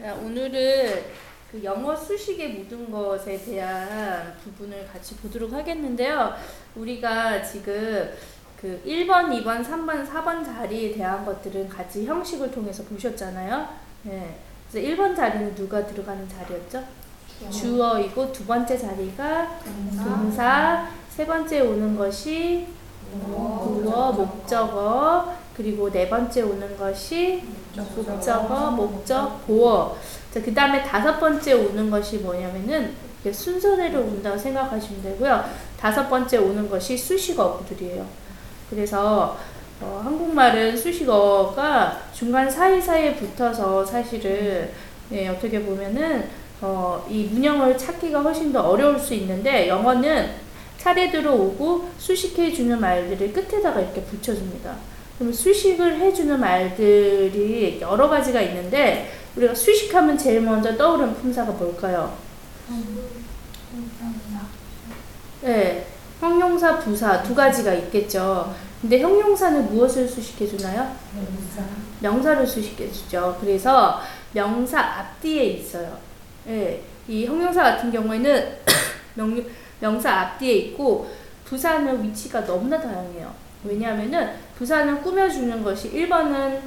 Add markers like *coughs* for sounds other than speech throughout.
자, 오늘은 그 영어 수식의 모든 것에 대한 부분을 같이 보도록 하겠는데요. 우리가 지금 그 1번, 2번, 3번, 4번 자리에 대한 것들은 같이 형식을 통해서 보셨잖아요. 네. 그래서 1번 자리는 누가 들어가는 자리였죠? 주어 이고 두 번째 자리가 동사, 세 번째 오는 것이 구어, 목적어, 그리고 네 번째 오는 것이 목적어, 목적, 보어. 자, 그 다음에 다섯 번째 오는 것이 뭐냐면은 이게 순서대로 온다고 생각하시면 되고요. 다섯 번째 오는 것이 수식어들이에요. 그래서 어, 한국말은 수식어가 중간 사이사이에 붙어서 사실은 예, 어떻게 보면은 어, 이 문형을 찾기가 훨씬 더 어려울 수 있는데 영어는 차례대로 오고 수식해주는 말들을 끝에다가 이렇게 붙여줍니다. 그럼 수식을 해주는 말들이 여러 가지가 있는데 우리가 수식하면 제일 먼저 떠오르는 품사가 뭘까요? 네, 형용사, 부사 두 가지가 있겠죠. 근데 형용사는 무엇을 수식해주나요? 명사 를 수식해주죠. 그래서 명사 앞뒤에 있어요. 네, 이 형용사 같은 경우에는 명, *coughs* 명사 앞뒤에 있고 부사는 위치가 너무나 다양해요. 왜냐하면은 부사는 꾸며주는 것이 1번은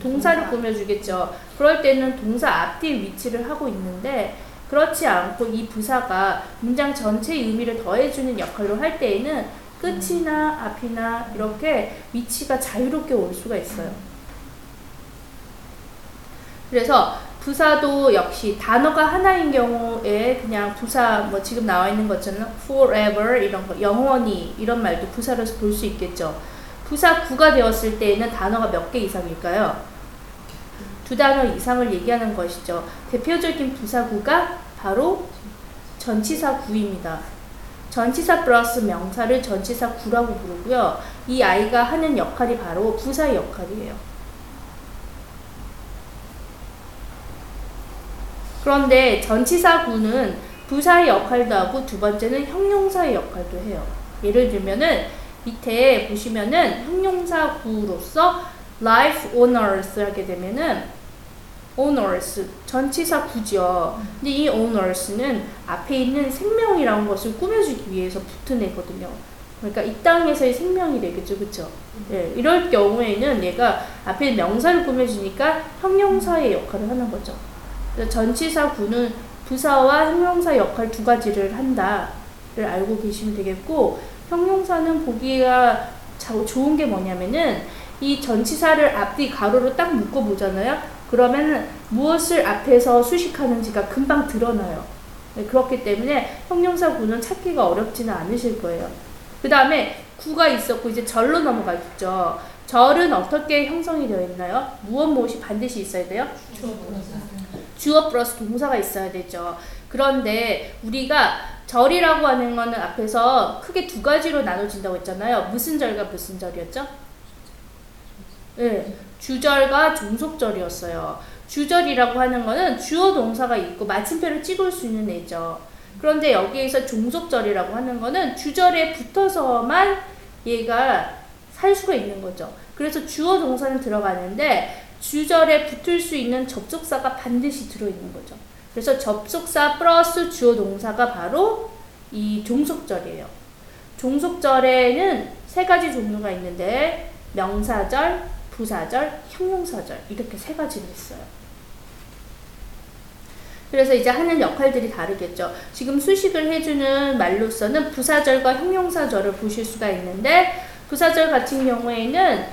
동사를 꾸며주겠죠. 그럴 때는 동사 앞뒤 위치를 하고 있는데 그렇지 않고 이 부사가 문장 전체의 의미를 더해주는 역할로 할 때에는 끝이나 앞이나 이렇게 위치가 자유롭게 올 수가 있어요. 그래서 부사도 역시 단어가 하나인 경우에 그냥 부사 뭐 지금 나와 있는 것처럼 forever 이런 거 영원히 이런 말도 부사로 볼수 있겠죠. 부사 구가 되었을 때에는 단어가 몇 개 이상일까요? 두 단어 이상을 얘기하는 것이죠. 대표적인 부사구가 바로 전치사 구입니다. 전치사 플러스 명사를 전치사 구라고 부르고요. 이 아이가 하는 역할이 바로 부사 역할이에요. 그런데 전치사구는 부사의 역할도 하고 두 번째는 형용사의 역할도 해요. 예를 들면은 밑에 보시면은 형용사구로서 life owners 하게 되면은 owners 전치사 구죠. 근데 이 owners는 앞에 있는 생명이라는 것을 꾸며주기 위해서 붙은 애거든요. 그러니까 이 땅에서의 생명이 되겠죠, 그렇죠? 네, 이럴 경우에는 얘가 앞에 명사를 꾸며주니까 형용사의 역할을 하는 거죠. 전치사 구는 부사와 형용사 역할 두 가지를 한다를 알고 계시면 되겠고 형용사는 보기가 좋은 게 뭐냐면은 이 전치사를 앞뒤 가로로 딱 묶어 보잖아요. 그러면 무엇을 앞에서 수식하는지가 금방 드러나요. 네, 그렇기 때문에 형용사 구는 찾기가 어렵지는 않으실 거예요. 그 다음에 구가 있었고 이제 절로 넘어가겠죠. 절은 어떻게 형성이 되어 있나요? 무엇 무엇이 반드시 있어야 돼요? 주어 플러스 동사가 있어야 되죠. 그런데 우리가 절이라고 하는 거는 앞에서 크게 두 가지로 나눠진다고 했잖아요. 무슨 절과 무슨 절이었죠? 네, 주절과 종속절이었어요. 주절이라고 하는 거는 주어 동사가 있고 마침표를 찍을 수 있는 애죠. 그런데 여기에서 종속절이라고 하는 거는 주절에 붙어서만 얘가 살 수가 있는 거죠. 그래서 주어 동사는 들어가는데 주절에 붙을 수 있는 접속사가 반드시 들어있는 거죠. 그래서 접속사 플러스 주어 동사가 바로 이 종속절이에요. 종속절에는 세 가지 종류가 있는데 명사절, 부사절, 형용사절 이렇게 세 가지가 있어요. 그래서 이제 하는 역할들이 다르겠죠. 지금 수식을 해주는 말로서는 부사절과 형용사절을 보실 수가 있는데 부사절 같은 경우에는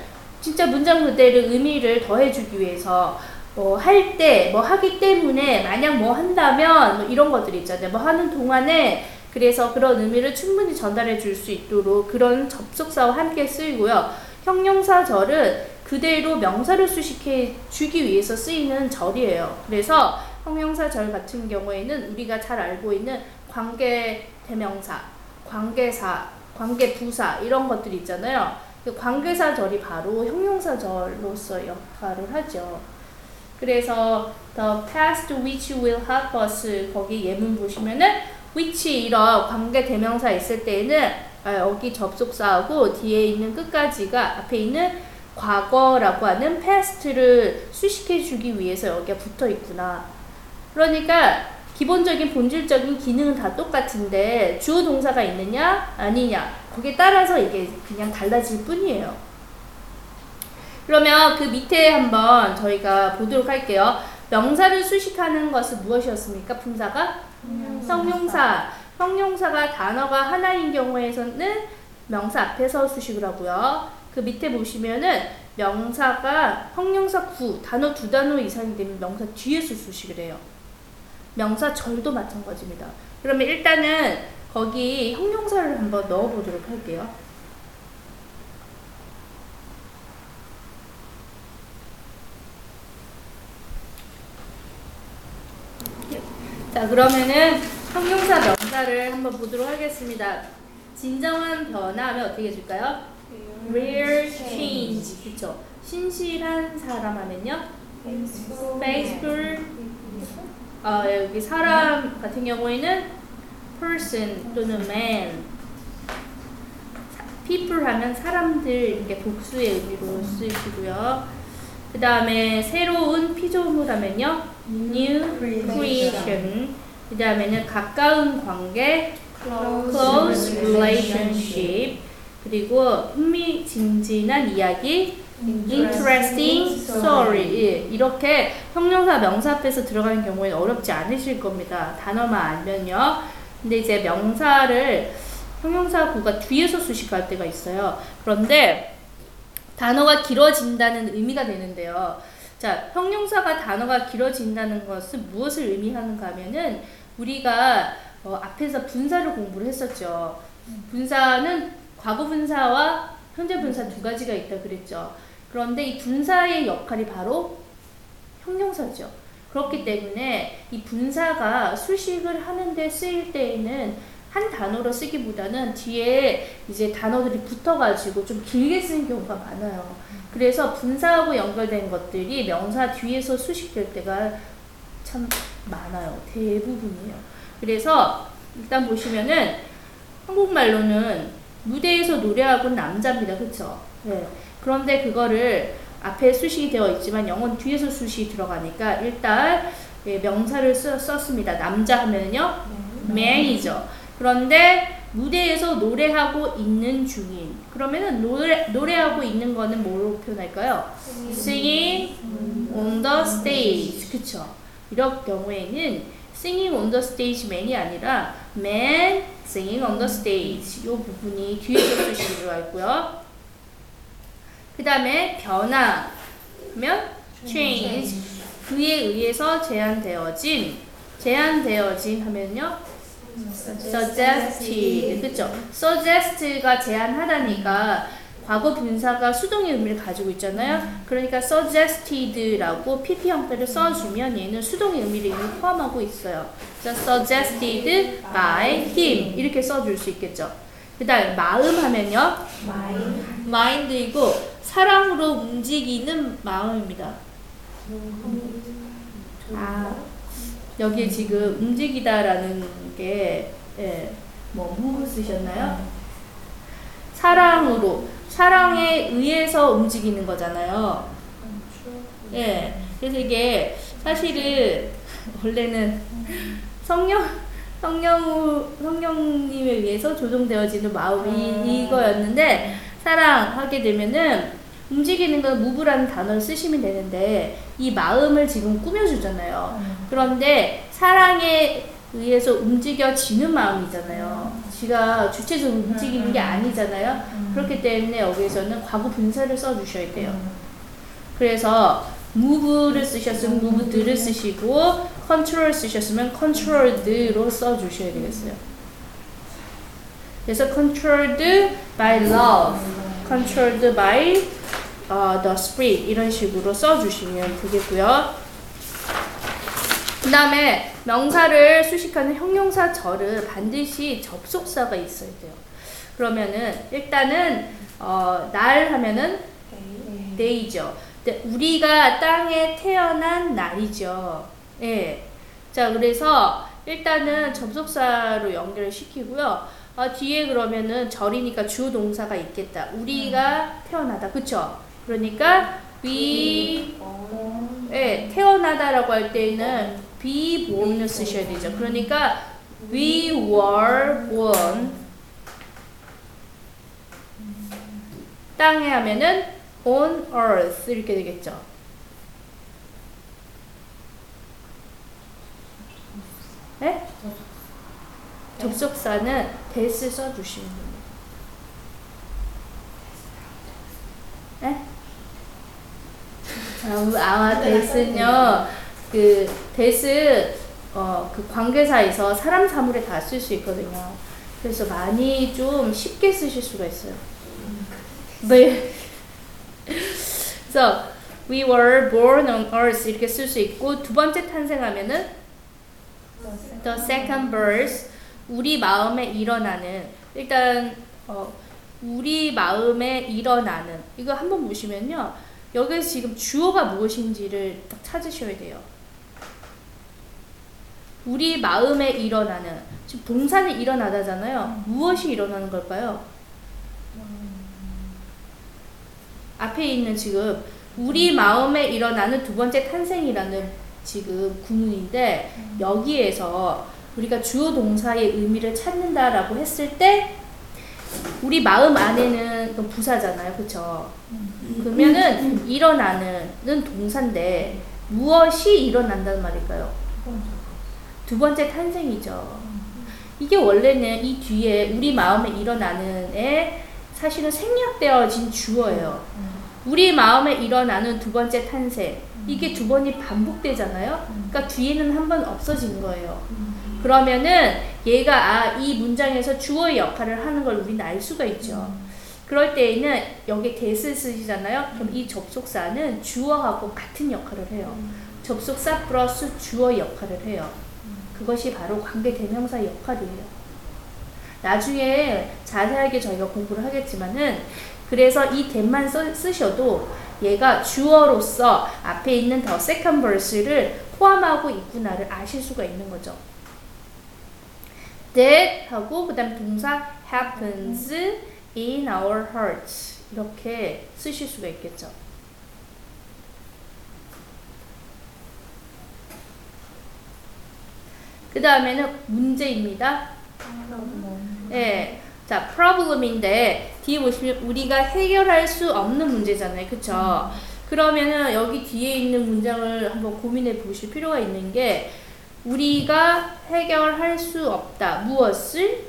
진짜 문장 그대로 의미를 더해주기 위해서 뭐 할 때, 뭐 하기 때문에 만약 뭐 한다면 뭐 이런 것들 있잖아요. 뭐 하는 동안에 그래서 그런 의미를 충분히 전달해 줄 수 있도록 그런 접속사와 함께 쓰이고요. 형용사 절은 그대로 명사를 수식해 주기 위해서 쓰이는 절이에요. 그래서 형용사 절 같은 경우에는 우리가 잘 알고 있는 관계 대명사, 관계사, 관계 부사 이런 것들 있잖아요. 그 관계사절이 바로 형용사절로서 역할을 하죠. 그래서 the past which will help us 거기 예문 보시면은 which 이런 관계 대명사 있을 때에는 아, 여기 접속사하고 뒤에 있는 끝까지가 앞에 있는 과거라고 하는 past를 수식해 주기 위해서 여기가 붙어 있구나. 그러니까 기본적인 본질적인 기능은 다 똑같은데 주어 동사가 있느냐 아니냐 거기에 따라서 이게 그냥 달라질 뿐이에요. 그러면 그 밑에 한번 저희가 보도록 할게요. 명사를 수식하는 것은 무엇이었습니까? 품사가 성명사. 형용사가 단어가 하나인 경우에서는 명사 앞에서 수식을 하고요. 그 밑에 보시면은 명사가 형용사 구, 단어 두 단어 이상이 되면 명사 뒤에서 수식을 해요. 명사 절도 마찬가지입니다. 그러면 일단은 거기 형용사를 한번 넣어보도록 할게요. 자 그러면은 형용사 명사를 한번 보도록 하겠습니다. 진정한 변화하면 어떻게 해줄까요? Real change 그쵸? 신실한 사람 하면요? faithful 어, 여기 사람 같은 경우에는 person 또는 man people 하면 사람들 이렇게 복수의 의미로 쓰시고요. 그 다음에 새로운 피조물 하면요. new creation 그 다음에는 가까운 관계 close relationship 그리고 흥미진진한 이야기 interesting story 예, 이렇게 형용사 명사 앞에서 들어가는 경우에는 어렵지 않으실 겁니다. 단어만 알면요. 근데 이제 명사를 형용사 구가 뒤에서 수식할 때가 있어요. 그런데 단어가 길어진다는 의미가 되는데요. 자, 형용사가 단어가 길어진다는 것은 무엇을 의미하는가 하면은 우리가 어, 앞에서 분사를 공부를 했었죠. 분사는 과거 분사와 현재 분사 두 가지가 있다 그랬죠. 그런데 이 분사의 역할이 바로 형용사죠. 그렇기 때문에 이 분사가 수식을 하는데 쓰일 때에는 한 단어로 쓰기보다는 뒤에 이제 단어들이 붙어가지고 좀 길게 쓰는 경우가 많아요. 그래서 분사하고 연결된 것들이 명사 뒤에서 수식될 때가 참 많아요. 대부분이에요. 그래서 일단 보시면은 한국말로는 무대에서 노래하고 남자입니다. 그쵸? 네. 그런데 그거를 앞에 수식이 되어 있지만 영어는 뒤에서 수식이 들어가니까 일단 예, 명사를 쓰, 썼습니다. 남자 하면은요, man이죠. 그런데 무대에서 노래하고 있는 중인. 그러면은 노래, 노래하고 있는 거는 뭐로 표현할까요? singing on the stage. 그쵸? 이럴 경우에는 singing on the stage man이 아니라 man singing on the stage. 이 부분이 뒤에서 수식이 들어가 있고요. 그 다음에 변화면 change. 그에 의해서 제한되어진 제한되어진 하면요. suggested. 그쵸? suggest가 제한하다니까 과거 분사가 수동의 의미를 가지고 있잖아요. 그러니까 suggested라고 pp 형태를 써주면 얘는 수동의 의미를 이미 포함하고 있어요. 그래서 suggested by him. 이렇게 써줄 수 있겠죠 그 다음 마음 하면요 마인드이고 사랑으로 움직이는 마음입니다. 아 여기에 지금 움직이다라는 게 예, 뭐 move 쓰셨나요? 사랑으로 사랑에 의해서 움직이는 거잖아요. 예, 그래서 이게 사실은 *laughs* 원래는 성령 성령 성령님에 의해서 조종되어지는 마음이 이거였는데 사랑하게 되면은 움직이는 건 무브라는 단어를 쓰시면 되는데 이 마음을 지금 꾸며주잖아요. 그런데 사랑에 의해서 움직여지는 마음이잖아요. 지가 주체적으로 움직이는 게 아니잖아요. 그렇기 때문에 여기서는 과거 분사를 써주셔야 돼요. 그래서 move를 쓰셨으면 moved를 쓰시고 control 쓰셨으면 controlled로 써주셔야 되겠어요. 그래서 controlled by love, controlled by uh, the spirit 이런 식으로 써주시면 되겠고요. 그 다음에 명사를 수식하는 형용사 절은 반드시 접속사가 있어야 돼요. 그러면은 일단은 어, 날 하면은 day죠. 우리가 땅에 태어난 날이죠. 예. 자, 그래서 일단은 접속사로 연결을 시키고요. 어, 뒤에 그러면은 절이니까 주 동사가 있겠다. 우리가 태어나다. 그쵸? 그러니까 we 예, 태어나다라고 할 때는 be born을 쓰셔야 되죠. 그러니까 we were born 땅에 하면은 on earth 이렇게 되겠죠. 네? 접속사는 대스 써주시면 됩니다. 네? 아마, 대스는요, 그, 대스, 어, 그 관계사에서 사람 사물에 다 쓸 수 있거든요. 그래서 많이 좀 쉽게 쓰실 수가 있어요. 네. 그래서, we were born on earth 이렇게 쓸 수 있고, 두 번째 탄생하면은, the second birth, 우리 마음에 일어나는, 일단, 어, 우리 마음에 일어나는, 이거 한번 보시면요. 여기서 지금 주어가 무엇인지를 딱 찾으셔야 돼요. 우리 마음에 일어나는 지금 동사는 일어나다잖아요. 무엇이 일어나는 걸까요? 앞에 있는 지금 우리 마음에 일어나는 두 번째 탄생이라는 지금 구문인데 여기에서 우리가 주어 동사의 의미를 찾는다라고 했을 때 우리 마음 안에는 부사잖아요. 그쵸? 그러면은 일어나는는 동사인데 무엇이 일어난다는 말일까요? 두 번째 탄생이죠. 이게 원래는 이 뒤에 우리 마음에 일어나는에 사실은 생략되어진 주어예요. 우리 마음에 일어나는 두 번째 탄생. 이게 두 번이 반복되잖아요. 그러니까 뒤에는 한 번 없어진 거예요. 그러면은 얘가 아, 이 문장에서 주어의 역할을 하는 걸 우리는 알 수가 있죠. 그럴 때에는 여기 대스 쓰시잖아요. 그럼 이 접속사는 주어하고 같은 역할을 해요. 접속사 플러스 주어 역할을 해요. 그것이 바로 관계 대명사 역할이에요. 나중에 자세하게 저희가 공부를 하겠지만은 그래서 이 대만 써, 쓰셔도 얘가 주어로서 앞에 있는 더 second verse를 포함하고 있구나를 아실 수가 있는 거죠. that 하고 그다음 동사 happens in our hearts 이렇게 쓰실 수가 있겠죠. 그 다음에는 문제입니다. 예. 자, problem인데 뒤에 보시면 우리가 해결할 수 없는 문제잖아요. 그쵸? 그러면은 여기 뒤에 있는 문장을 한번 고민해 보실 필요가 있는 게 우리가 해결할 수 없다. 무엇을?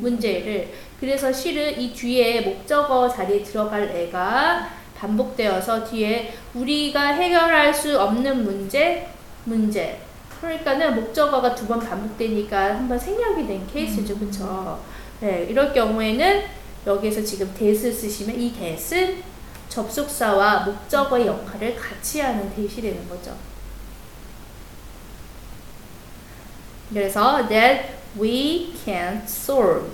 문제를. 그래서 실은 이 뒤에 목적어 자리에 들어갈 애가 반복되어서 뒤에 우리가 해결할 수 없는 문제, 문제. 그러니까는 목적어가 두 번 반복되니까 한 번 생략이 된 케이스죠. 그쵸? 네, 이럴 경우에는 여기에서 지금 대스 쓰시면 이 대스 접속사와 목적어의 역할을 같이 하는 대시 되는 거죠. 그래서 that we can't solve.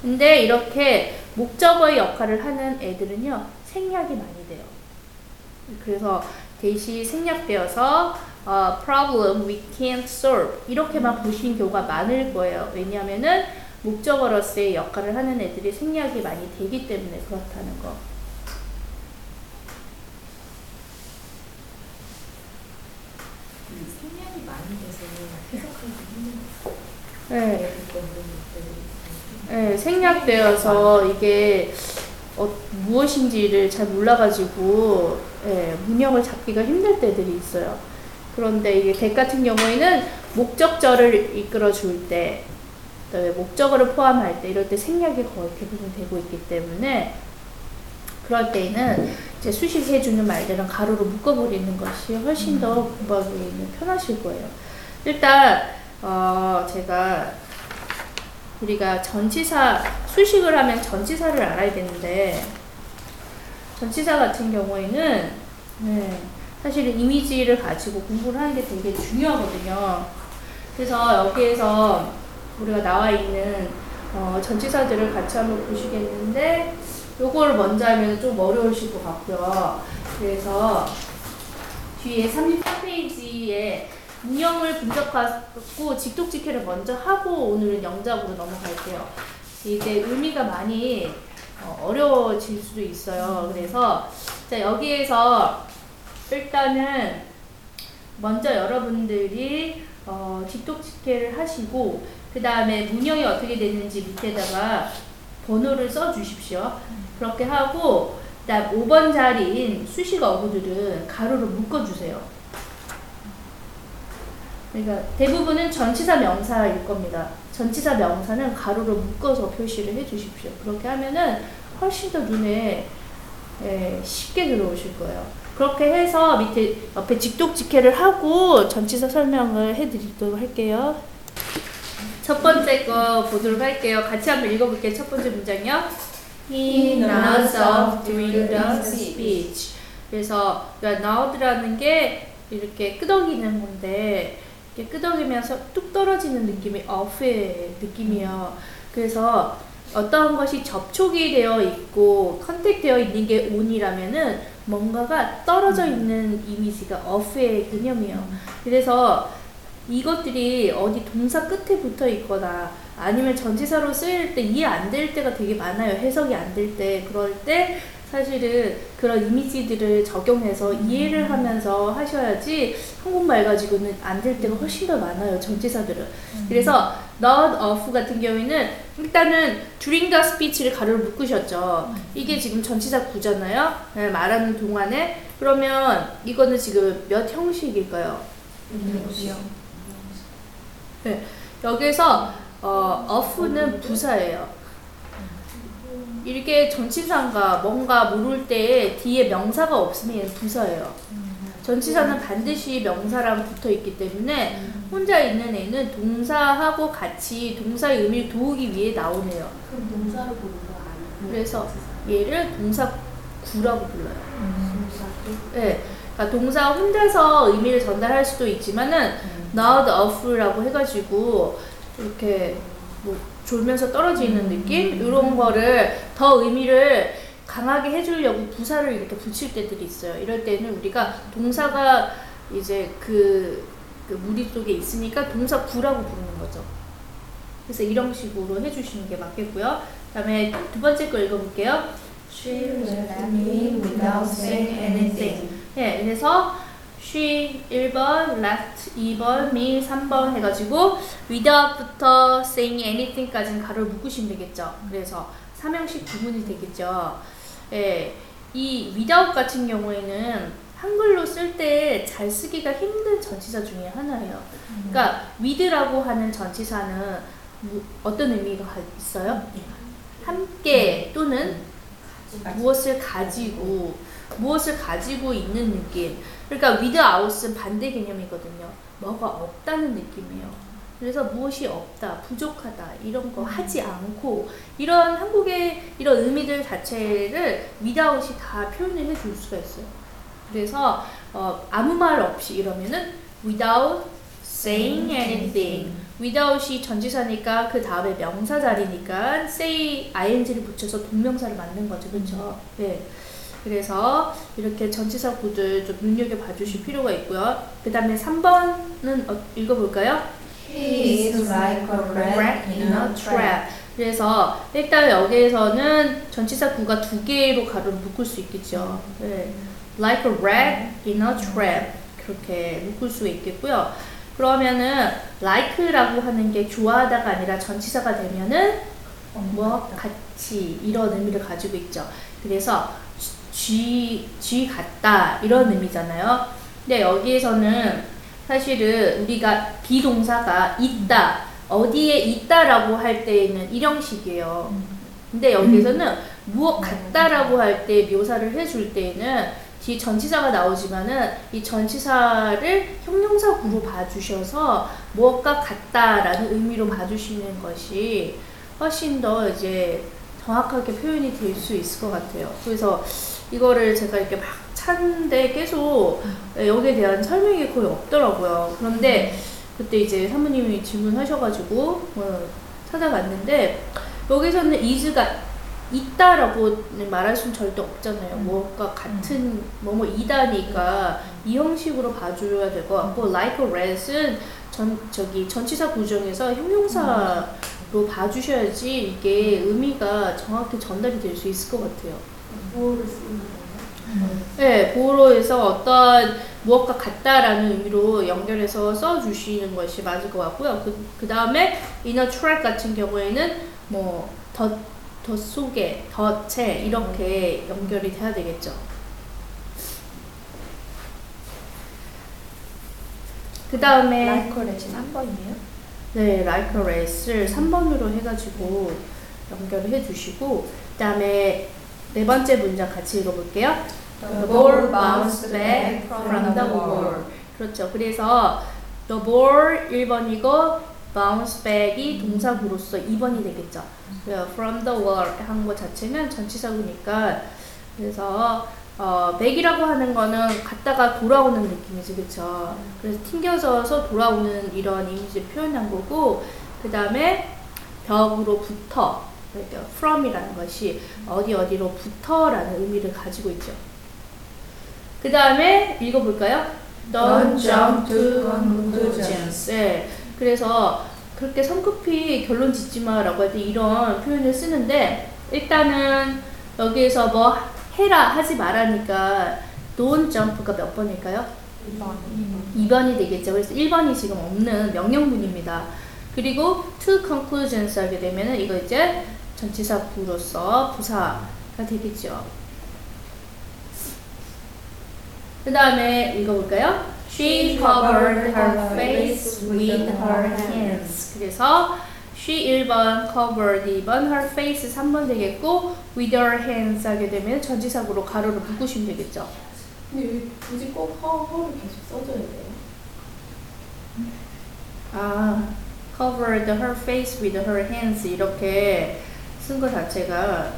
근데 이렇게 목적어의 역할을 하는 애들은요, 생략이 많이 돼요. 그래서 대시 생략되어서 어, problem we can't solve 이렇게만 보시는 경우가 많을 거예요. 왜냐하면은 목적어로서의 역할을 하는 애들이 생략이 많이 되기 때문에 그렇다는 거. 생략이 많이 돼서 해석하기 힘든 네. 건데 네, 생략되어서 이게 어, 무엇인지를 잘 몰라가지고 예, 문형을 잡기가 힘들 때들이 있어요. 그런데 이게 대 같은 경우에는 목적절을 이끌어 줄 때, 그다음에 목적어를 포함할 때 이럴 때 생략이 거의 대부분 되고 있기 때문에 그럴 때에는 이제 수식해 주는 말들은 가로로 묶어버리는 것이 훨씬 더 공부하기 편하실 거예요. 일단 어, 제가 우리가 전치사 수식을 하면 전치사를 알아야 되는데 전치사 같은 경우에는 네, 사실은 이미지를 가지고 공부를 하는 게 되게 중요하거든요. 그래서 여기에서 우리가 나와 있는 어, 전치사들을 같이 한번 보시겠는데 요거를 먼저 하면 좀 어려우실 것 같고요. 그래서 뒤에 34페이지에 문형을 분석하고 직독직해를 먼저 하고 오늘은 영작으로 넘어갈게요. 이게 의미가 많이 어, 어려워질 수도 있어요. 그래서 자 여기에서 일단은 먼저 여러분들이 어, 직독직해를 하시고 그 다음에 문형이 어떻게 되는지 밑에다가 번호를 써 주십시오. 그렇게 하고 그다음 5번 자리인 수식 어구들은 가로로 묶어 주세요. 그러니까 대부분은 전치사 명사일 겁니다. 전치사 명사는 가로로 묶어서 표시를 해 주십시오. 그렇게 하면은 훨씬 더 눈에 예, 쉽게 들어오실 거예요. 그렇게 해서 밑에 옆에 직독 직해를 하고 전치사 설명을 해드리도록 할게요. 첫 번째 거 보도록 할게요. 같이 한번 읽어볼게요. 첫 번째 문장이요. He nods off during the speech. 그래서 nod라는 게 이렇게 끄덕이는 건데 이렇게 끄덕이면서 뚝 떨어지는 느낌이 off의 느낌이에요. 그래서 어떤 것이 접촉이 되어 있고 컨택되어 있는 게 on이라면은 뭔가가 떨어져 있는 이미지가 off의 개념이에요. 그래서 이것들이 어디 동사 끝에 붙어 있거나 아니면 전치사로 쓰일 때 이해 안 될 때가 되게 많아요. 해석이 안 될 때. 그럴 때 사실은 그런 이미지들을 적용해서 이해를 하면서 하셔야지 한국말 가지고는 안 될 때가 훨씬 더 많아요. 전치사들은. 그래서 not of 같은 경우에는 일단은 during the speech를 가로를 묶으셨죠. 이게 지금 전치사 구잖아요. 네, 말하는 동안에. 그러면 이거는 지금 몇 형식일까요? 네, 여기서 어, of는 부사예요. 이렇게 전치사인가 뭔가 모를 때 뒤에 명사가 없으면 얘는 부사예요. 전치사는 반드시 명사랑 붙어 있기 때문에 혼자 있는 애는 동사하고 같이 동사의 의미를 도우기 위해 나오네요. 그럼 동사를 보는 거 아니고 그래서 얘를 동사 구라고 불러요. 동사도 네, 그러니까 동사 혼자서 의미를 전달할 수도 있지만은 not of라고 해가지고 이렇게 뭐 졸면서 떨어지는 느낌 이런 거를 더 의미를 강하게 해주려고 부사를 이렇게 붙일 때들이 있어요. 이럴 때는 우리가 동사가 이제 그, 그 무리 속에 있으니까 동사 구라고 부르는 거죠. 그래서 이런 식으로 해주시는 게 맞겠고요. 그다음에 두 번째 거 읽어볼게요. She left me without saying anything. 네, 그래서 she 1번, left 2번, me 3번 해가지고 without부터 saying anything까지는 가로를 묶으시면 되겠죠. 그래서 삼형식 구문이 되겠죠. 예, 이 without 같은 경우에는 한글로 쓸 때 잘 쓰기가 힘든 전치사 중에 하나예요. 그러니까 with라고 하는 전치사는 무- 어떤 의미가 가- 있어요? 함께 또는 무엇을 가지고 무엇을 가지고 있는 느낌. 그러니까 without은 반대 개념이거든요. 뭐가 없다는 느낌이에요. 그래서 무엇이 없다, 부족하다 이런 거 하지 않고 이런 한국의 이런 의미들 자체를 without이 다 표현을 해 줄 수가 있어요. 그래서 어, 아무 말 없이 이러면은 without saying anything. without이 전치사니까 그 다음에 명사 자리니까 say ing를 붙여서 동명사를 만든 거죠, 그렇죠? 네. 그래서 이렇게 전치사 구들 좀 눈여겨 봐 주실 필요가 있고요. 그 다음에 3번은 어, 읽어볼까요? He is like a rat in a trap. 그래서 일단 여기에서는 전치사 구가 두 개로 가로 묶을 수 있겠죠. 네. Like a rat in a trap 그렇게 묶을 수 있겠고요. 그러면은 like라고 하는 게 좋아하다가 아니라 전치사가 되면은 뭐 같이 이런 의미를 가지고 있죠. 그래서 쥐, 쥐 같다 이런 의미잖아요. 근데 여기에서는 사실은 우리가 비동사가 있다 어디에 있다라고 할 때에는 일형식이에요. 근데 여기서는 무엇 같다라고 할 때 묘사를 해줄 때에는 뒤 전치사가 나오지만은 이 전치사를 형용사구로 봐주셔서 무엇과 같다라는 의미로 봐주시는 것이 훨씬 더 이제 정확하게 표현이 될 수 있을 것 같아요. 그래서 이거를 제가 이렇게 막 찾는데 계속 여기에 대한 설명이 거의 없더라고요. 그런데 그때 이제 사모님이 질문하셔가지고 어, 찾아봤는데 여기서는 is가 있다라고 말할 수는 절대 없잖아요. 뭐가 같은 뭐뭐 이다니까 이 형식으로 봐줘야 될 것 같고 like a rat은 전 저기 전치사 구조에서 형용사 봐주셔야지 이게 의미가 정확히 전달이 될 수 있을 것 같아요. 보호를 쓰는 거예요? 네, 보로에서 어떤 무엇과 같다라는 의미로 연결해서 써주시는 것이 맞을 것 같고요. 그, 그 다음에 inner track 같은 경우에는 뭐, 덧, 덧 속에, 덧에 이렇게 연결이 돼야 되겠죠. 그 다음에 라이커레지 3번이에요? 네, race를 3번으로 해가지고 연결을 해주시고 그 다음에 네 번째 문장 같이 읽어볼게요. The ball bounced back from the wall. 그렇죠. 그래서 the ball 1번이고 bounce back이 동사구로서 2번이 되겠죠. 그래요. from the wall 한거 자체는 전치사구니까 그래서 어, back이라고 하는 거는 갔다가 돌아오는 느낌이지, 그쵸? 그래서 튕겨져서 돌아오는 이런 이미지를 표현한 거고 그 다음에 벽으로부터 그러니까 from이라는 것이 어디 어디로 부터라는 의미를 가지고 있죠. 그 다음에 읽어볼까요? Don't jump to conclusions. 네, 그래서 그렇게 성급히 결론 짓지 마라고 할 때 이런 표현을 쓰는데 일단은 여기에서 뭐 해라 하지 말라니까 don't jump가 몇 번일까요? 2번. 2번이 되겠죠. 그래서 1번이 지금 없는 명령문입니다. 그리고 to conclusions 하게 되면은 이거 이제 전치사 부로서 부사가 되겠죠. 그 다음에 읽어볼까요? She covered her face with her hands. 그래서 she 1번, covered 2번, her face 3번 되겠고 with her hands 하게 되면 전치사구로 가로를 묶으시면 되겠죠. 근데 여기 굳이 꼭 허, 허를 계속 써줘야 돼요? 아, covered her face with her hands 이렇게 쓴 거 자체가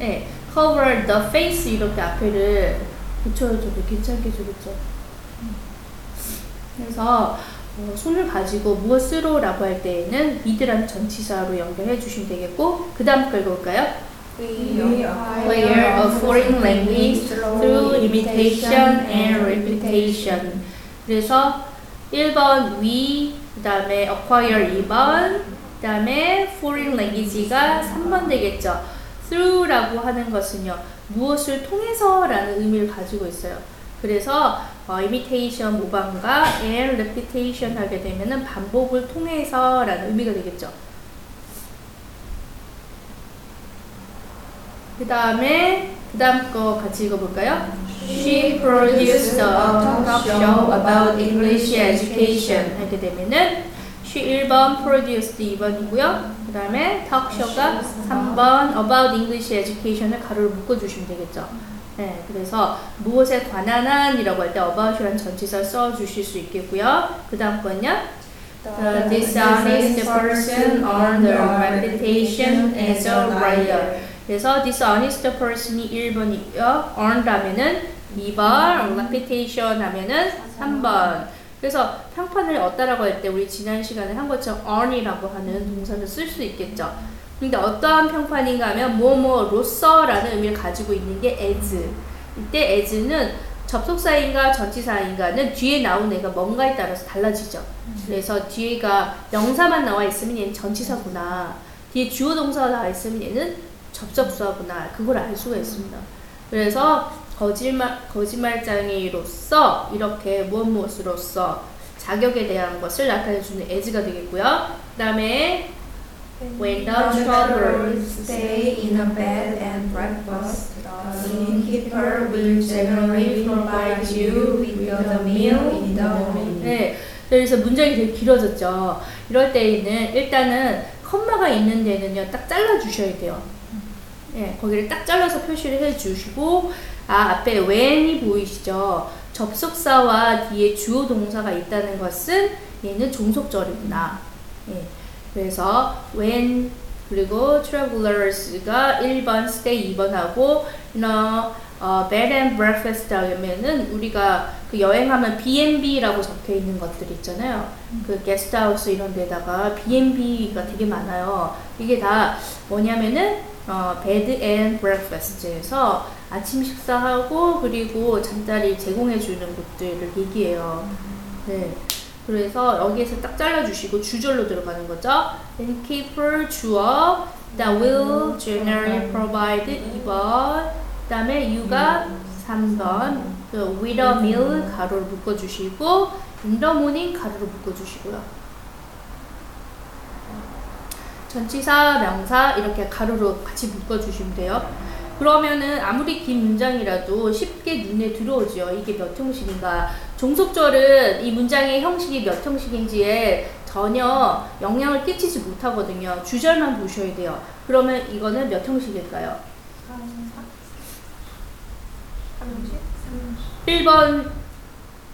예, covered the face 이렇게 앞에를 붙여줘도 괜찮겠죠, 그렇죠? 그래서 어, 손을 가지고 무엇으로 라고 할 때에는 with란 전치사로 연결해 주시면 되겠고 그 다음 거 읽어볼까요? We acquire a foreign language through imitation and repetition. 그래서 1번 we, 그 다음에 acquire 2번, 그 다음에 foreign language가 3번 되겠죠. through라고 하는 것은요, 무엇을 통해서라는 의미를 가지고 있어요. 그래서 어, imitation 모방과 and repetition 하게 되면은 반복을 통해서라는 의미가 되겠죠. 그 다음에 그 다음 거 같이 읽어볼까요? She produced a talk show about English education 하게 되면은 she 1번 produced 2번이고요. 그 다음에 talk show가 3번 about English education을 가로를 묶어주시면 되겠죠. 네, 그래서 무엇에 관한 한 이라고 할 때 about이라는 전치사 써주실 수 있겠고요. 그 다음 건요. The dishonest person earned a reputation as a writer. 그래서 dishonest person이 1번이고요. earned 하면은 2번, reputation 하면은 3번. 그래서 평판을 얻다라고 할 때 우리 지난 시간에 한 것처럼 earn이라고 하는 동사를 쓸 수 있겠죠. 근데 어떠한 평판인가 하면 뭐뭐로서라는 의미를 가지고 있는 게 as. 이때 as는 접속사인가 전치사인가는 뒤에 나온 애가 뭔가에 따라서 달라지죠. 그래서 뒤에가 명사만 나와 있으면 얘는 전치사구나. 뒤에 주어 동사가 나와 있으면 얘는 접속사구나. 그걸 알 수가 있습니다. 그래서 거짓말 거짓말장애로서 이렇게 무엇 무엇으로서 자격에 대한 것을 나타내주는 as가 되겠고요. 그 다음에 when the troubles stay in a bed and breakfast, the innkeeper will generally provide you with the meal in the morning. 네, 그래서 문장이 되게 길어졌죠. 이럴 때에는 일단은 컴마가 있는 데는요, 딱 잘라 주셔야 돼요. 예, 거기를 딱 잘라서 표시를 해 주시고, 아, 앞에 when이 보이시죠? 접속사와 뒤에 주어 동사가 있다는 것은 얘는 종속절이구나. 예, 그래서 when 그리고 travelers가 1번, stay 2번 하고, no, 어, bed and breakfast 하면은 우리가 그 여행하면 B&B라고 적혀 있는 것들 있잖아요. 그 게스트하우스 이런 데다가 B&B가 되게 많아요. 이게 다 뭐냐면은 어, bed and breakfast에서 아침 식사하고 그리고 잠자리 제공해 주는 곳들을 얘기해요. 네. 그래서 여기에서 딱 잘라주시고 주절로 들어가는 거죠. innkeeper 주어, that will generally provide 2번, 그 다음에 you가 3번, 그 with a meal 가로를 묶어주시고 in the morning 가로를 묶어주시고요. 전치사, 명사 이렇게 가로로 같이 묶어주시면 돼요. 그러면은 아무리 긴 문장이라도 쉽게 눈에 들어오죠. 이게 몇 형식인가. 종속절은 이 문장의 형식이 몇 형식인지에 전혀 영향을 끼치지 못하거든요. 주절만 보셔야 돼요. 그러면 이거는 몇 형식일까요? 1번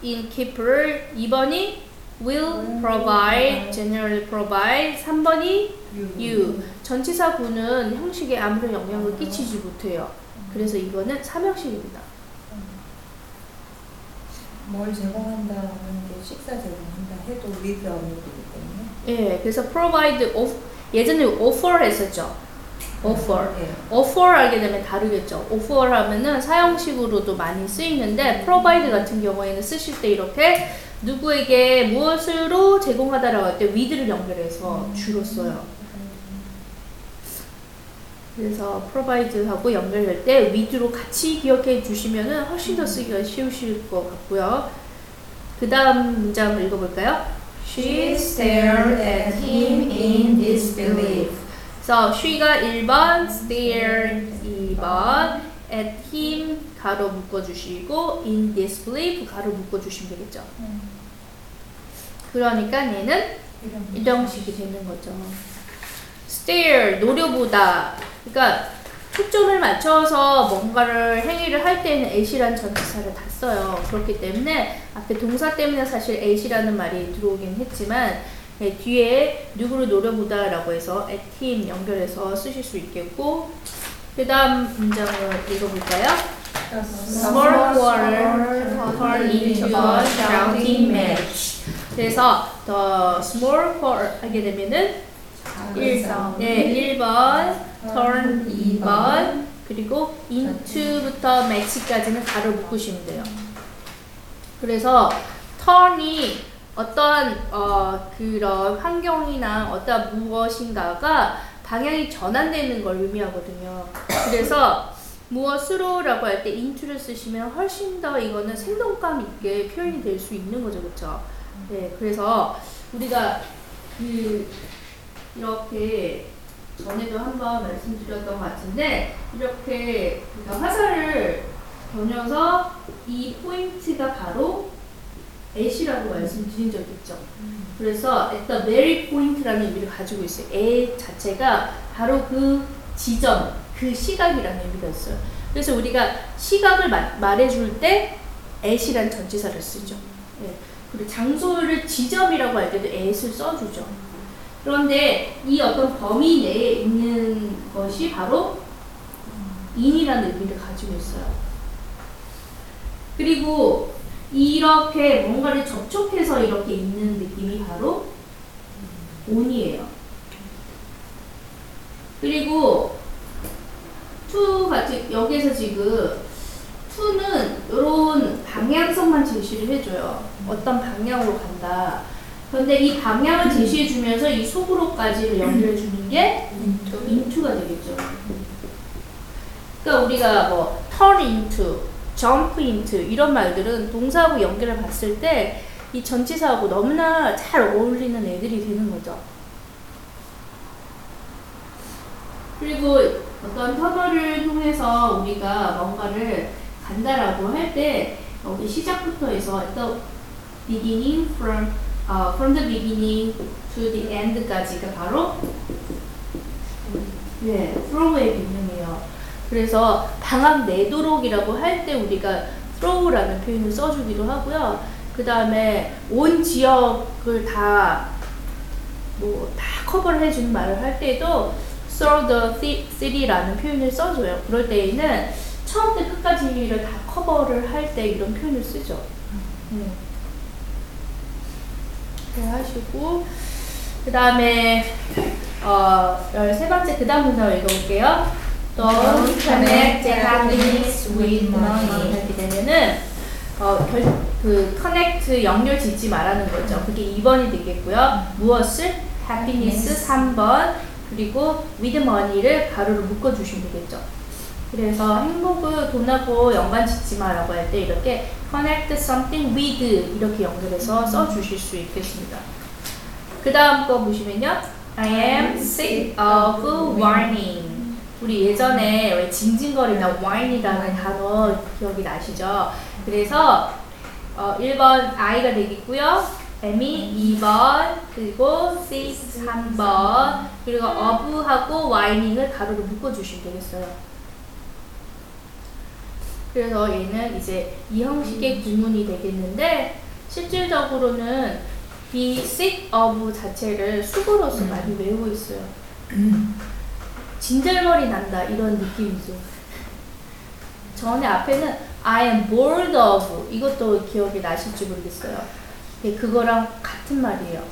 innkeeper, 2번이 will provide, generally provide, 3번이 you. 전치사 구는 형식에 아무런 영향을 끼치지 못해요. 그래서 이거는 3형식입니다. 뭘 제공한다는 게 식사 제공한다 해도 with 어미이기 때문에. 예, 그래서 provide, of, 예전에 offer 했었죠. offer. 네. offer 하게 되면 다르겠죠. offer 하면은 사형식으로도 많이 쓰이는데 provide 같은 경우에는 쓰실 때 이렇게 누구에게 무엇으로 제공하다라고 할때 with를 연결해서 주로 써요. 그래서 provide하고 연결될 때 with로 같이 기억해 주시면은 훨씬 더 쓰기가 쉬우실 것 같고요. 그 다음 문장 읽어볼까요? She stared at him in disbelief. 그래서 she가 1번, stared 2번, at him 가로 묶어주시고 in disbelief 가로 묶어주시면 되겠죠. 그러니까 얘는 일형식이 되는 거죠. stare 노려보다. 그러니까 초점을 맞춰서 뭔가를 행위를 할 때는 at이라는 전치사를 다 써요. 그렇기 때문에 앞에 동사 때문에 사실 at이라는 말이 들어오긴 했지만 네, 뒤에 누구를 노려보다라고 해서 at him 연결해서 쓰실 수 있겠고 그 다음 문장을 읽어볼까요? Small quarrel turn into a shouting match. 그래서 the small quarrel 하게 되면은 일, 네, 1번, turn 2번, 그리고 into부터 match까지는 가로 묶으시면 돼요. 그래서 turn이 어떤 어, 그런 환경이나 어떤 무엇인가가 방향이 전환되는 걸 의미하거든요. 그래서 무엇으로라고 할때 into를 쓰시면 훨씬 더 이거는 생동감 있게 표현이 될 수 있는 거죠, 그렇죠? 네, 그래서 우리가 그 이렇게 전에도 한번 말씀드렸던 것 같은데 이렇게 화살을 겨녀서 이 포인트가 바로 at이라고 말씀드린 적 있죠. 그래서 at the very point라는 의미를 가지고 있어요. at 자체가 바로 그 지점, 그 시각이라는 의미가 있어요. 그래서 우리가 시각을 마- 말해줄 때 at이라는 전치사를 쓰죠. 예. 그리고 장소를 지점이라고 할 때도 at을 써주죠. 그런데 이 어떤 범위 내에 있는 것이 바로 in이라는 의미를 가지고 있어요. 그리고 이렇게 뭔가를 접촉해서 이렇게 있는 느낌이 바로 on이에요. 그리고 to 같이 여기에서 지금 to는 이런 방향성만 제시를 해줘요. 어떤 방향으로 간다. 그런데 이 방향을 제시해 주면서 이 속으로까지를 연결해 주는 게 into가 되겠죠. 그러니까 우리가 뭐 turn into, jump into 이런 말들은 동사하고 연결을 봤을 때 이 전치사하고 너무나 잘 어울리는 애들이 되는 거죠. 그리고 어떤 터널을 통해서 우리가 뭔가를 간다라고 할 때 여기 시작부터 해서 the beginning from 어, from the beginning to the end까지가 바로 네, throw의 개념이에요. 그래서 방학 내도록이라고 할 때 우리가 throw라는 표현을 써주기도 하고요. 그 다음에 온 지역을 다 뭐 다 커버를 해주는 말을 할 때도 through the ci- city라는 표현을 써줘요. 그럴 때에는 처음부터 끝까지를 다 커버를 할 때 이런 표현을 쓰죠. 네. 하시고 그 다음에 어, 13번째 그 다음 문장을 읽어볼게요. Don't connect happiness with money 이렇게 되면은 어, 결, 그 커넥트 연결 짓지 말라는 거죠. 그게 2번이 되겠고요. 무엇을? happiness 3번 그리고 with money를 가로로 묶어 주시면 되겠죠. 그래서 행복을 돈하고 연관 짓지 마라고 할 때 이렇게 connect something with 이렇게 연결해서 써 주실 수 있겠습니다. 그 다음 거 보시면요. I am sick of whining. 우리 예전에 왜 징징거리나 whine이라는 단어 기억이 나시죠? 그래서 어, 1번 I가 되겠고요. M이 2번, 그리고 sick 3번, 그리고 of하고 whinings을 가로로 묶어주시면 되겠어요. 그래서 얘는 이제 이 형식의 구문이 되겠는데 실질적으로는 이 sick of 자체를 수고로서 많이 외우고 있어요. *clears throat* 진절머리 난다 이런 느낌이죠. 전에 앞에는 I am bored of 이것도 기억이 나실지 모르겠어요. 네, 그거랑 같은 말이에요.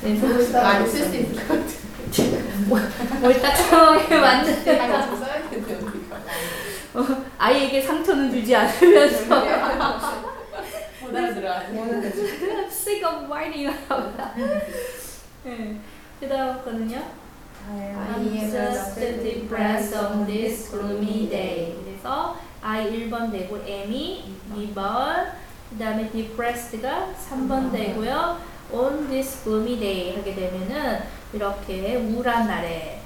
그래서 많이 쓸 수 있을 것 같아. 뭘 따뜻하게 만드는 하나 좀 써야겠네 우리가. 아이에게 상처는 주지 않으면서 sick *laughs* of whining 하다. 네. 그 다음 거는요. I'm just depressed on this gloomy day. 그래서 I 1번 되고 M이 2번 그 다음에 depressed가 3번 되고요. on this gloomy day 하게 되면은 이렇게 우울한 날에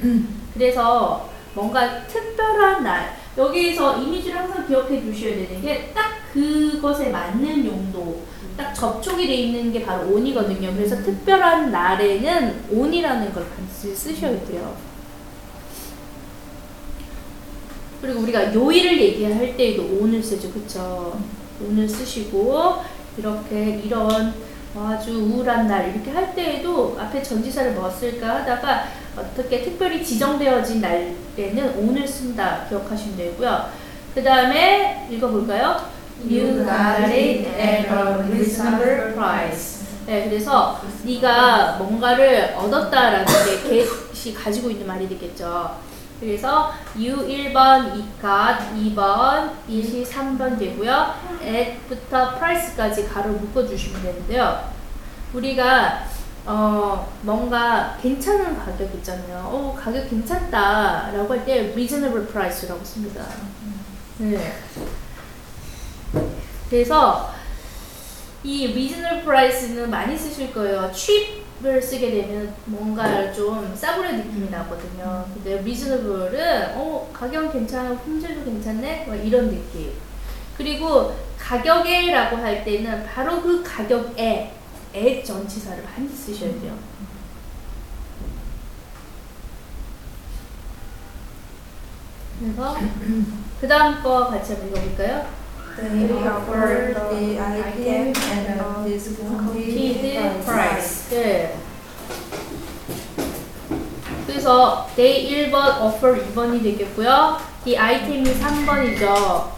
*clears throat* 그래서 뭔가 특별한 날 여기서 이미지를 항상 기억해 두셔야 되는 게 딱 그것에 맞는 용도 딱 접촉이 돼 있는 게 바로 on이거든요. 그래서 특별한 날에는 on이라는 걸 반드시 쓰셔야 돼요. 그리고 우리가 요일을 얘기할 때에도 on을 쓰죠. 그쵸? on을 쓰시고 이렇게 이런 아주 우울한 날 이렇게 할 때에도 앞에 전지사를 뭐 쓸까 하다가 어떻게 특별히 지정되어진 날에는 on을 쓴다 기억하시면 되고요. 그 다음에 읽어볼까요? You got it at a reasonable price. 네, 그래서 네가 뭔가를 얻었다라는 게 get이 가지고 있는 말이 되겠죠. 그래서 you 1번, 이 got 2번, it이 3번 되고요. at부터 price까지 가로 묶어주시면 되는데요. 우리가 어, 뭔가 괜찮은 가격 있잖아요. 어, 가격 괜찮다 라고 할 때 reasonable price라고 씁니다. 네. 그래서 이 reasonable price는 많이 쓰실 거예요. cheap을 쓰게 되면 뭔가 좀 싸구려 느낌이 나거든요. 근데 reasonable은 어, 가격 괜찮아, 품질도 괜찮네? 뭐 이런 느낌. 그리고 가격에라고 할 때는 바로 그 가격에 에 전치사를 반드시 쓰셔야 돼요. 그래서 그 다음 거 같이 한번 읽어볼까요? They offer the item at a discounted Discounted price. 네. 그래서 they 1번, offer 2번이 되겠고요. 이 아이템이 3번이죠.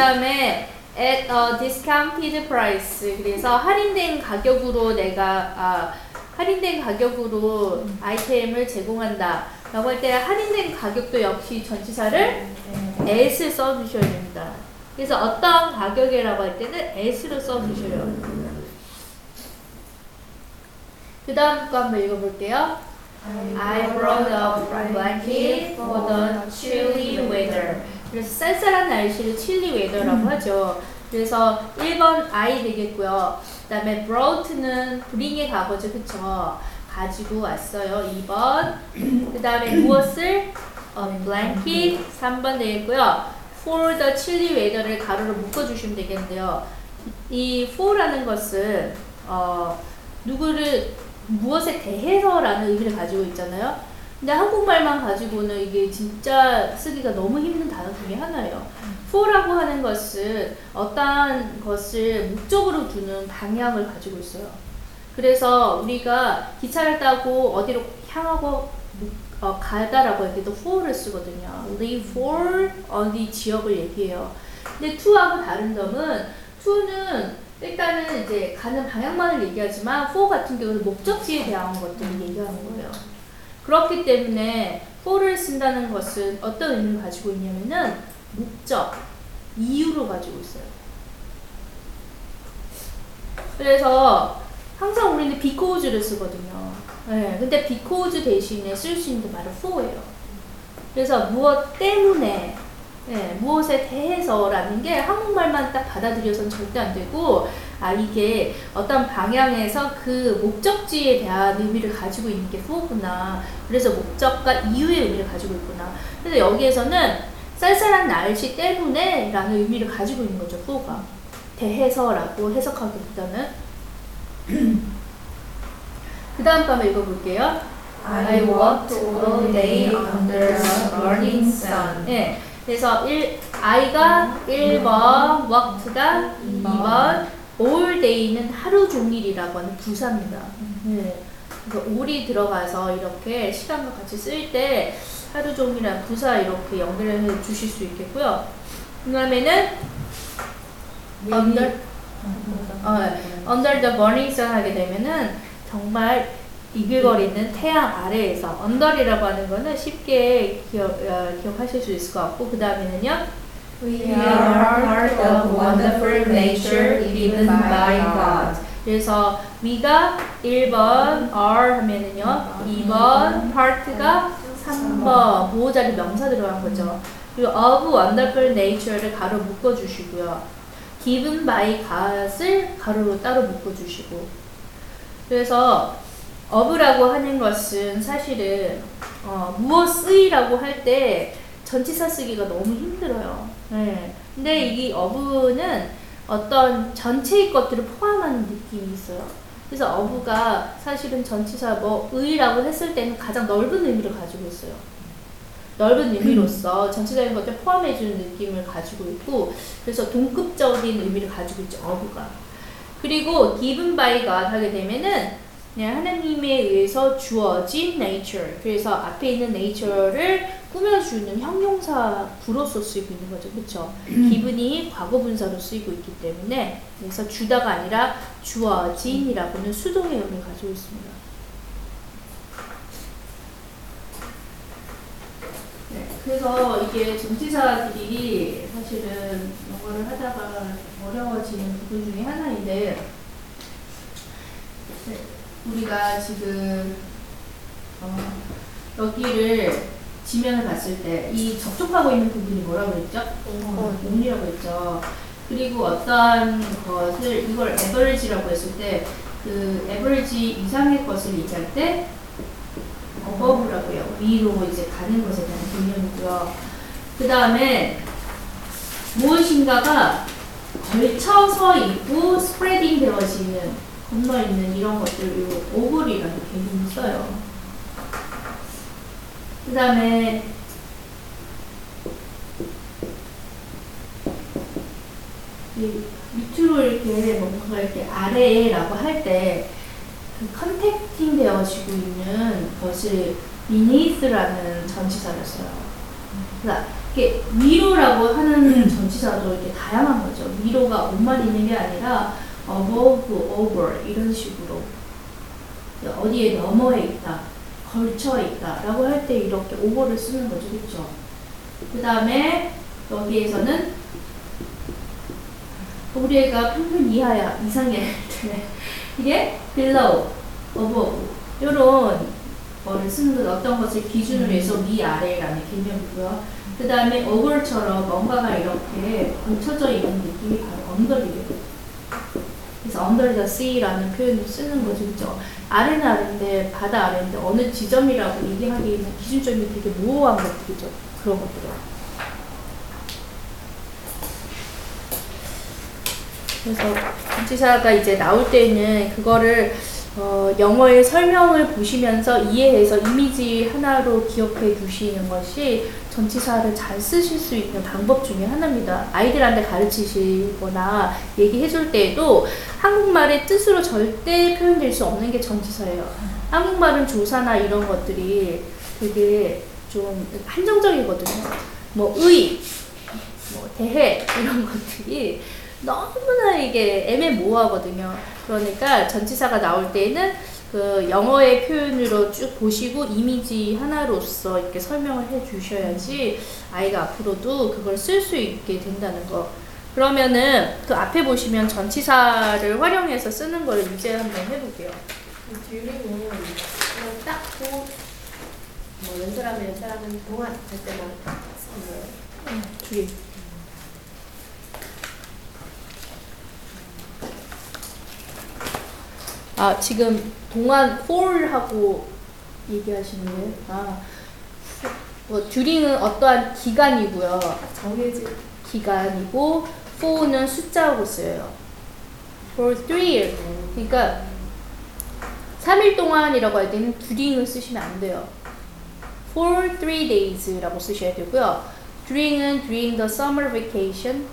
그 다음에 at a discounted price. 그래서 할인된 가격으로 내가 아, 할인된 가격으로 아이템을 제공한다. 라고 할 때 할인된 가격도 역시 전치사를 at을 써주셔야 됩니다. 그래서 어떤 가격이라고 할 때는 at로 써주셔요. 그 다음 거 한번 읽어볼게요. I brought a blanket for the chilly weather. 그래서 쌀쌀한 날씨를 chilly weather라고 하죠. 그래서 1번 I 되겠고요. 그 다음에 brought는 bring의 과거죠. 그쵸? 가지고 왔어요. 2번. 그 다음에 무엇을? 어, blanket 3번 되겠고요. for the chilly weather를 가로로 묶어주시면 되겠는데요. 이 for라는 것은 어, 누구를 무엇에 대해서라는 의미를 가지고 있잖아요. 근데 한국말만 가지고는 이게 진짜 쓰기가 너무 힘든 단어 중에 하나예요. for라고 하는 것은 어떠한 것을 목적으로 두는 방향을 가지고 있어요. 그래서 우리가 기차를 타고 어디로 향하고 어, 가다라고 얘기도 for를 쓰거든요. leave for 어디 지역을 얘기해요. 근데 to하고 다른 점은 to는 일단은 이제 가는 방향만을 얘기하지만 for 같은 경우는 목적지에 대한 것들을 얘기하는 거예요. 그렇기 때문에 for를 쓴다는 것은 어떤 의미를 가지고 있냐면은 목적, 이유로 가지고 있어요. 그래서 항상 우리는 because를 쓰거든요. 네, 근데 because 대신에 쓸 수 있는 게 바로 for예요. 그래서 무엇 때문에, 네, 무엇에 대해서라는 게 한국말만 딱 받아들여서는 절대 안 되고, 아, 이게 어떤 방향에서 그 목적지에 대한 의미를 가지고 있는 게 for구나. 그래서 목적과 이유의 의미를 가지고 있구나. 그래서 여기에서는 쌀쌀한 날씨 때문에 라는 의미를 가지고 있는 거죠, for가. 대해서라고 해석하기보다는. *clears throat* 그 다음 거 한번 읽어볼게요. I walked all day under a burning sun. 네. 그래서 1, I가 1번, walked가 2번, all day는 하루 종일이라고 하는 부사입니다. 네. 그래서 all이 들어가서 이렇게 시간과 같이 쓸 때 하루 종일이란 부사 이렇게 연결해 주실 수 있겠고요. 그 다음에는 under, 어, under the burning sun 하게 되면은 정말 이글거리는 태양 아래에서 언더리라고 하는 거는 쉽게 기억, 어, 기억하실 수 있을 것 같고 그 다음에는요 We are part of wonderful nature given by God. 그래서 we가 1번 are 하면은요 2번 part가 3번 보호자리 명사 들어간 거죠 그리고 of wonderful nature를 가로 묶어주시고요 given by God을 가로로 따로 묶어주시고 그래서 of라고 하는 것은 사실은 어, 무엇의라고 할 때 전치사 쓰기가 너무 힘들어요. 네. 근데 이 of는 어떤 전체의 것들을 포함하는 느낌이 있어요. 그래서 of가 사실은 전치사 뭐 의라고 했을 때는 가장 넓은 의미를 가지고 있어요. 넓은 의미로서 전체적인 것들 포함해 주는 느낌을 가지고 있고 그래서 동급적인 의미를 가지고 있죠. of가. 그리고 given by God 하게 되면은 네, 하나님에 의해서 주어진 nature. 그래서 앞에 있는 nature를 꾸며주는 형용사 구로서 쓰이고 있는 거죠. 그렇죠? 기분이 과거 분사로 쓰이고 있기 때문에 그래서 주다가 아니라 주어진이라고는 수동의 의미를 가지고 있습니다. 네, 그래서 이게 전치사들이 사실은 영어를 하다가 어려워지는 부분 중에 하나인데 네, 우리가 지금 어, 여기를 지면을 봤을 때 이 접촉하고 있는 부분이 뭐라고 그랬죠? 온이라고 했죠. 그리고 어떠한 것을 이걸 average라고 했을 때 그 average 이상의 것을 얘기할 때 above라고 해요. 위로 이제 가는 것에 대한 개념이고요. 그 다음에 무엇인가가 걸쳐서 있고 spreading 되어지는 건너 있는 이런 것들 over라는 개념을 써요. 그 다음에 밑으로 이렇게 뭔가 이렇게 아래라고 할때그 컨택팅 되어지고 있는 것을 beneath라는 전치사를 써요. 그러니까 이게 위로라고 하는 *clears throat* 전치사도 이렇게 다양한 거죠. 위로가 옷만 있는 게 아니라 above, over 이런 식으로 어디에 너머에 있다, 걸쳐 있다 라고 할 때 이렇게 over를 쓰는 거죠. 그렇죠? 그 다음에 여기에서는 우리가 평균 이하야, 이상의 이게 below, above 이런 거를 쓰는 것 어떤 것을 기준으로 해서 위아래라는 개념이고요. 그 다음에 over처럼 뭔가가 이렇게 걸쳐져 있는 느낌이 바로 언더리예요. 그래서 under the sea라는 표현을 쓰는 거죠. 그죠? 아래는 아래인데 바다 아래인데 어느 지점이라고 얘기하기에는 기준점이 되게 모호한 것들이죠. 그런 것들은. 그래서 전치사가 이제 나올 때는 그거를 어, 영어의 설명을 보시면서 이해해서 이미지 하나로 기억해 두시는 것이 전치사를 잘 쓰실 수 있는 방법 중에 하나입니다. 아이들한테 가르치시거나 얘기해 줄 때에도 한국말의 뜻으로 절대 표현될 수 없는 게 전치사예요. 한국말은 조사나 이런 것들이 되게 좀 한정적이거든요. 뭐 의, 뭐 대해 이런 *laughs* 것들이 너무나 이게 애매모호하거든요. 그러니까 전치사가 나올 때는 그 영어의 표현으로 쭉 보시고 이미지 하나로서 이렇게 설명을 해 주셔야지 아이가 앞으로도 그걸 쓸 수 있게 된다는 거. 그러면은 그 앞에 보시면 전치사를 활용해서 쓰는 걸 이제 한번 해볼게요. 듀링은 그냥 딱 보, 뭐 연설하면 연설하면 동안 할 때만 쓰는 줄이. 아 지금 동안 for하고 얘기하시는 거예요? 아, 뭐 듀링은 어떠한 기간이고요. 정해진 기간이고 for는 숫자하고 쓰여요. for three years. 그러니까 3일 동안이라고 할 때는 during을 쓰시면 안 돼요. for three days라고 쓰셔야 되고요. during은 during the summer vacation.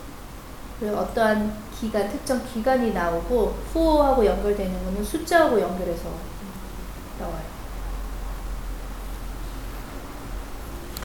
그 어떠한 기간, 특정 기간이 나오고 후하고 연결되는 거는 숫자하고 연결해서 나와요.